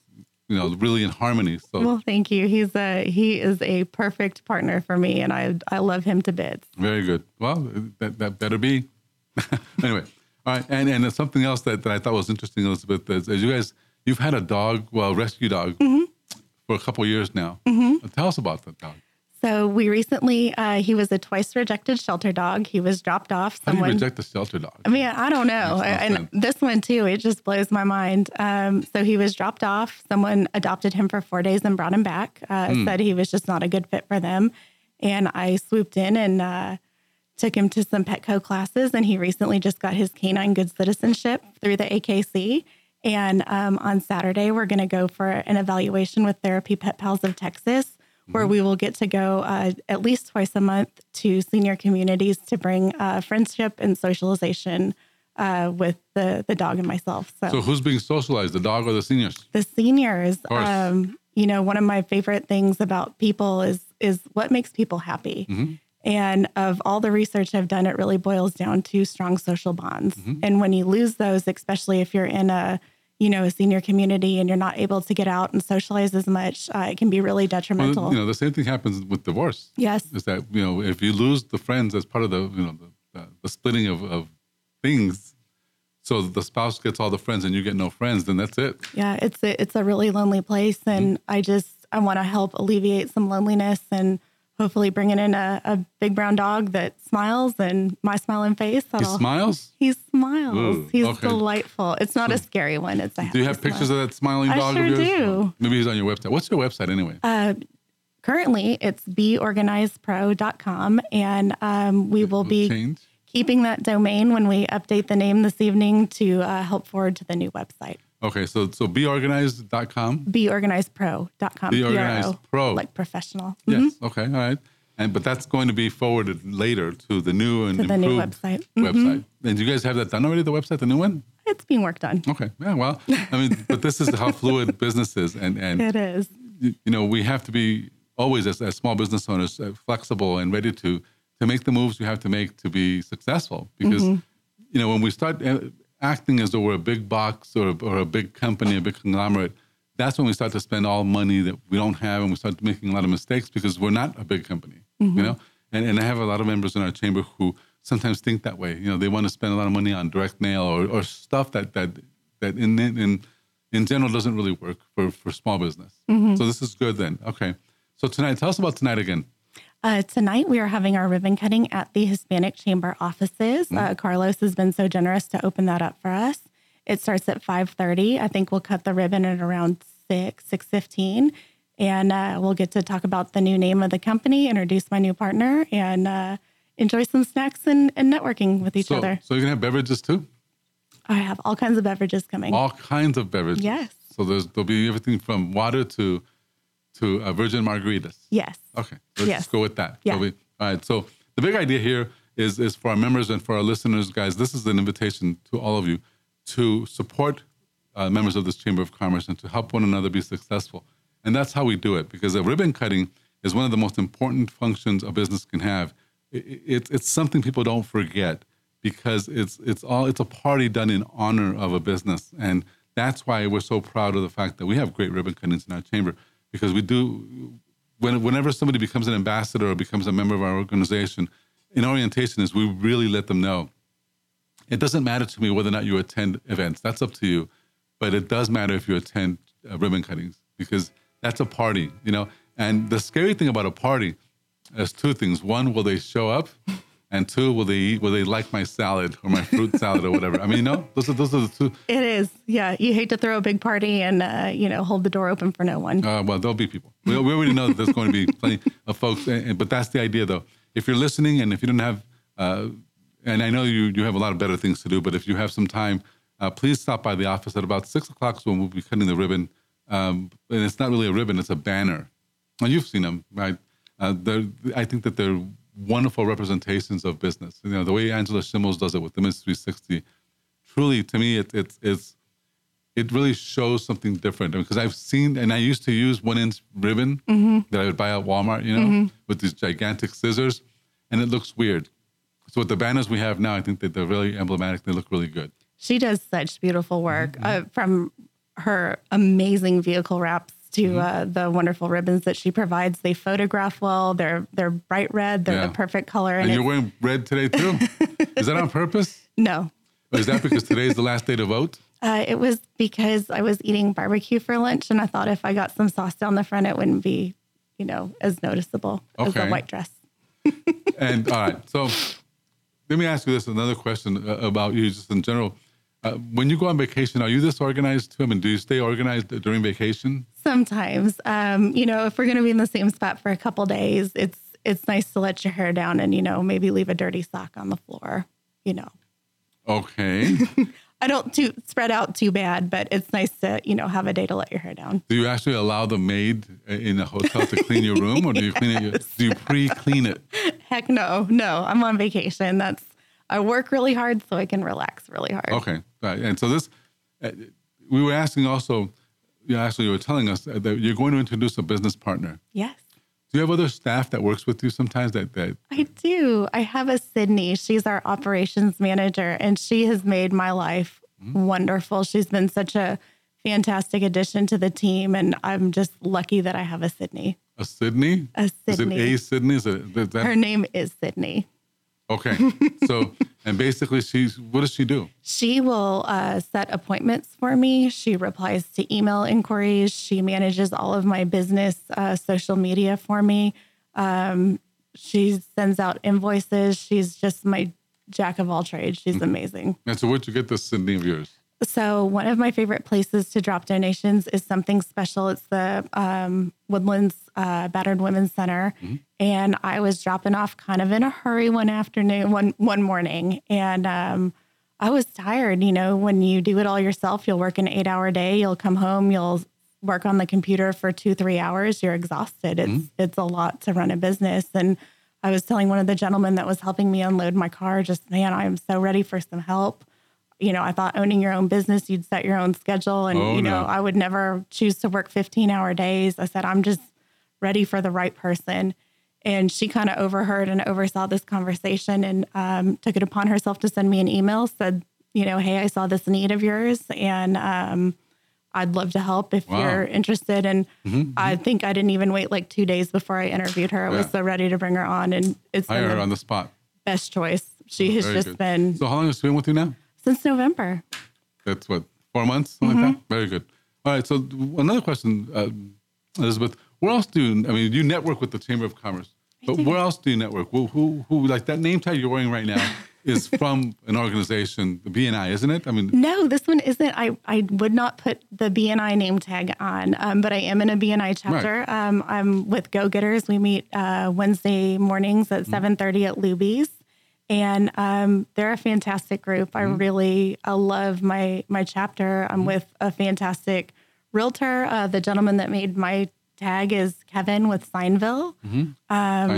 you know, really in harmony. So Well, thank you. He's a he is a perfect partner for me, and I I love him to bits. very good. Well, that that better be. anyway, all right. And and something else that, that I thought was interesting, Elizabeth, is, is you guys you've had a dog, well, rescue dog, mm-hmm. For a couple years now. Tell us about that dog. So we recently uh, he was a twice rejected shelter dog. He was dropped off. How do you reject a shelter dog? I mean, I don't know. And this one too, it just blows my mind. Um, so he was dropped off. Someone adopted him for four days and brought him back. Uh, Hmm. Said he was just not a good fit for them, and I swooped in and uh, took him to some Petco classes, and he recently just got his canine good citizenship through the AKC. And um, on Saturday, we're going to go for an evaluation with Therapy Pet Pals of Texas, where we will get to go uh, at least twice a month to senior communities to bring uh, friendship and socialization uh, with the the dog and myself. So, So who's being socialized, the dog or the seniors? the seniors, um, you know, one of my favorite things about people is is what makes people happy. Mm-hmm. And of all the research I've done, it really boils down to strong social bonds. Mm-hmm. And when you lose those, especially if you're in a you know a senior community and you're not able to get out and socialize as much, uh, it can be really Well, detrimental. you know, the same thing happens with divorce. yes, Is that you know if you lose the friends as part of the you know the, the, the splitting of, of things, so the spouse gets all the friends and you get no friends, then that's it. yeah, it's a, it's a really lonely place, and I just I want to help alleviate some loneliness and hopefully bringing in a, a big brown dog that smiles and my smiling face. He smiles. He smiles. Ooh, he's okay. delightful. It's not a scary one. It's a Do you have pictures smile. of that smiling I dog sure of yours? do. Maybe he's on your website. What's your website anyway? Uh, currently, it's beorganizedpro.com, and um, we will be Change. keeping that domain when we update the name this evening to uh, help forward to the new website. Okay, so so beorganized.com. Beorganizedpro.com. Be Organized PRO. Like professional. Mhm. Yes. Okay. All right. And but that's going to be forwarded later to the new and To the new improved website. Mhm. Website. And you guys have that done already? The website, the new one? It's being worked on. Okay. Yeah. Well, I mean, but this is how fluid business is, and and It is. you you know we have to be always as, as small business owners uh, flexible and ready to to make the moves we have to make to be successful because you know when we start uh, acting as though we're a big box or, or a big company a big conglomerate that's when we start to spend all money that we don't have and we start making a lot of mistakes because we're not a big company you mm-hmm. know and, and i have a lot of members in our chamber who sometimes think that way you know they want to spend a lot of money on direct mail or, or stuff that that that in in in general doesn't really work for, for small business. Mm-hmm. So this is good then. Okay. So tonight, tell us about tonight again. Uh, tonight we are having our ribbon cutting at the Hispanic Chamber offices. Uh, Carlos has been so generous to open that up for us. It starts at five thirty. I think we'll cut the ribbon at around six six fifteen, and uh, we'll get to talk about the new name of the company, introduce my new partner, and uh, enjoy some snacks and, and networking with each so, other. so you're gonna have beverages too? I have all kinds of beverages coming. All kinds of beverages. Yes. So there's there'll be everything from water to to uh, virgin margaritas. yes. Okay. Let's Yes. go with that. Yeah. So we- all right. So the big idea here is is for our members and for our listeners, guys. This is an invitation to all of you to support uh, members of this Chamber of Commerce and to help one another be successful. And that's how we do it because a ribbon cutting is one of the most important functions a business can have. I- I- It's it's something people don't forget because it's it's all it's a party done in honor of a business and that's why we're so proud of the fact that we have great ribbon cuttings in our chamber because we do when, whenever somebody becomes an ambassador or becomes a member of our organization, in orientation is we really let them know. It doesn't matter to me whether or not you attend events. That's up to you. But it does matter if you attend uh, ribbon cuttings because that's a party, you know. And the scary thing about a party is two things. One, will they show up? And two, will they eat? Will they like my salad or my fruit salad or whatever? I mean, you know, those are those are the two. It is. Yeah. You hate to throw a big party and, uh, you know, hold the door open for no one. Uh, well, there'll be people. We, we already know that there's going to be plenty of folks, and- and- but that's the idea, though. If you're listening, and if you don't have, uh, and I know you you have a lot of better things to do, but if you have some time, uh, please stop by the office at about six o'clock when we'll be cutting the ribbon. Um, and it's not really a ribbon; it's a banner. And you've seen them, right? Uh, I think that they're wonderful representations of business. You know, the way Angela Schimmels does it with the Miss 360, truly, to me, it, it's it's it really shows something different because I've seen and I used to use one inch ribbon that I would buy at Walmart, you know, with these gigantic scissors, and it looks weird. So with the banners we have now, I think that they're really emblematic. They look really good. She does such beautiful work Mm-hmm. uh, from her amazing vehicle wraps to Mm-hmm. uh, the wonderful ribbons that she provides. They photograph well. They're they're bright red. They're Yeah. the perfect color. And And, you're wearing red today too. Is that on purpose? no, Or is that because today's the last day to vote? uh, it was because I was eating barbecue for lunch, and I thought if I got some sauce down the front, it wouldn't be, you know, as noticeable as a white dress. And all right, so let me ask you this another question uh, about you, just in general. Uh, when you go on vacation, are you this organized too? I mean, do you stay organized during vacation? Sometimes, um, you know, if we're going to be in the same spot for a couple days, it's it's nice to let your hair down and, you know, maybe leave a dirty sock on the floor, you know. Okay. I don't too spread out too bad, but it's nice to, you know, have a day to let your hair down. do you actually allow the maid in the hotel to clean your room, or do you clean it? Do you pre-clean it? Heck no, no. I'm on vacation. That's I work really hard so I can relax really hard. Okay, right. And so this, uh, we were asking also. You actually, you were telling us that you're going to introduce a business partner. Yes. Do you have other staff that works with you sometimes that that I do. I have a Sydney. She's our operations manager, and she has made my life wonderful. She's been such a fantastic addition to the team, and I'm just lucky that I have a Sydney. a Sydney? A Is it Sydney. a Sydney? Is it is that Her name is Sydney. Okay? so and basically, she's what does she do? She will uh, set appointments for me. She replies to email inquiries. She manages all of my business uh, social media for me. Um, she sends out invoices. She's just my jack of all trades. She's amazing. And so, where'd you get this Sydney of yours? So one of my favorite places to drop donations is something special. It's the um, Woodlands uh, Battered Women's Center, and I was dropping off kind of in a hurry one afternoon, one one morning, and um, I was tired. You know, when you do it all yourself, you'll work an eight hour day. You'll come home, you'll work on the computer for two three hours. You're exhausted. It's it's a lot to run a business, and I was telling one of the gentlemen that was helping me unload my car, just man, I am so ready for some help you know, I thought owning your own business, you'd set your own schedule. And, Oh, you know, no. I would never choose to work 15 hour days. I said, I'm just ready for the right person. And she kind of overheard and oversaw this conversation and um, took it upon herself to send me an email, said, you know, hey, I saw this need of yours and um, I'd love to help if Wow. you're interested. And I think I didn't even wait like two days before I interviewed her. I was so ready to bring her on. And it's been Hire her on the spot. best choice. She has Very just good. been So, how long has she been with you now? Since November. That's what four months, something Mm-hmm. like that. Very good. All right. So another question, uh, Elizabeth. Where else do you? I mean, you network with the Chamber of Commerce, but where else do you network? Who, who, who like that name tag you're wearing right now is from an organization, the BNI, isn't it? I mean, No, this one isn't. I, I would not put the BNI name tag on, um, but I am in a BNI chapter. Um, I'm with Go Getters. We meet uh, Wednesday mornings at 7:30 at Luby's, and um, they're a fantastic group. I mm-hmm. really I love my my chapter. I'm mm-hmm. with a fantastic realtor. Uh, the gentleman that made my tag is Kevin with Signville. Mm-hmm. Um,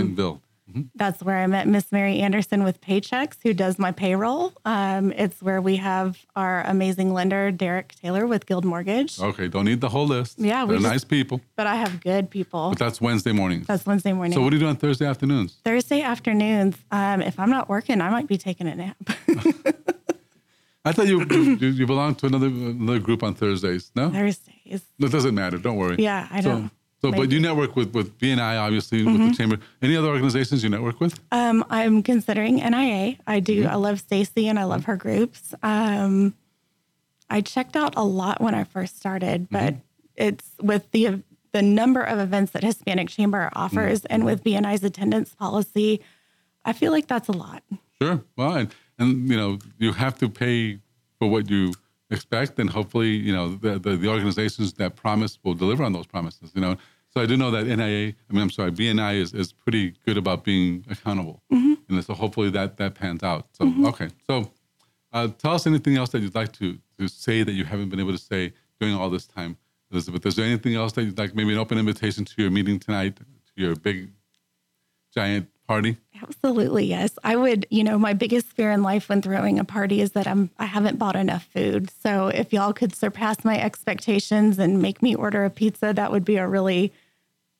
Pineville. That's where I met Miss Mary Anderson with Paychex, who does my payroll. Um, it's where we have our amazing lender, Derek Taylor with Guild Mortgage. Okay, don't need the whole list. Yeah, they're just- nice people, But I have good people. but that's Wednesday mornings. That's Wednesday morning. So, what do you do on Thursday afternoons? Thursday afternoons, um, if I'm not working, I might be taking a nap. I thought you you, you belong to another another group on Thursdays. No, Thursdays. It doesn't matter. Don't worry. Yeah, I know. so but Maybe. you network with with BNI, obviously, with Mm-hmm. the chamber. Any other organizations you network with? Um, I'm considering NIA. I do. I love Stacy and I love her groups. Um, I checked out a lot when I first started, but it's with the the number of events that Hispanic Chamber offers, and with BNI's attendance policy, I feel like that's a lot. Sure. Well, and, and you know, you have to pay for what you expect, and hopefully, you know, the, the, the organizations that promise will deliver on those promises. You know, so I do know that NIA, I mean, I'm sorry, BNI is, is pretty good about being accountable, and so hopefully that that pans out. So okay, so uh, tell us anything else that you'd like to to say that you haven't been able to say during all this time, Elizabeth. Is there anything else that you'd like, maybe an open invitation to your meeting tonight, to your big, giant party? Absolutely, yes. I would, you know, my biggest fear in life when throwing a party is that I'm I haven't bought enough food. So if y'all could surpass my expectations and make me order a pizza, that would be a really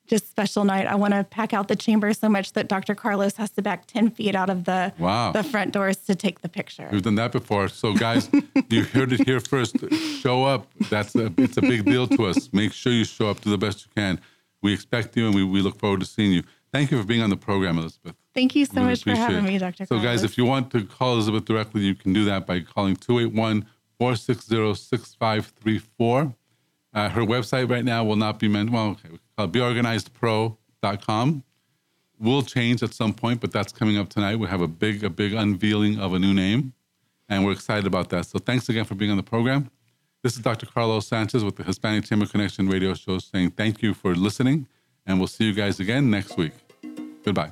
just special night. I want to pack out the chamber so much that Dr. Carlos has to back 10 feet out of the Wow. the front doors to take the picture. We've done that before. So, guys, you heard it here first. Show up. That's a, it's a big deal to us. Make sure you show up to the best you can. We expect you, and we, we look forward to seeing you. Thank you for being on the program, Elizabeth. Thank you so Really much for having it. me, Dr. So, Carlos. guys, if you want to call Elizabeth directly, you can do that by calling 281 460 6534. Uh, Her website right now will not be meant, well, okay, can beorganizedpro.com. Will change at some point, but that's coming up tonight. We have a big, a big unveiling of a new name, and we're excited about that. So, thanks again for being on the program. This is Dr. Carlos Sanchez with the Hispanic Chamber Connection radio show saying thank you for listening, and we'll see you guys again next week. Goodbye.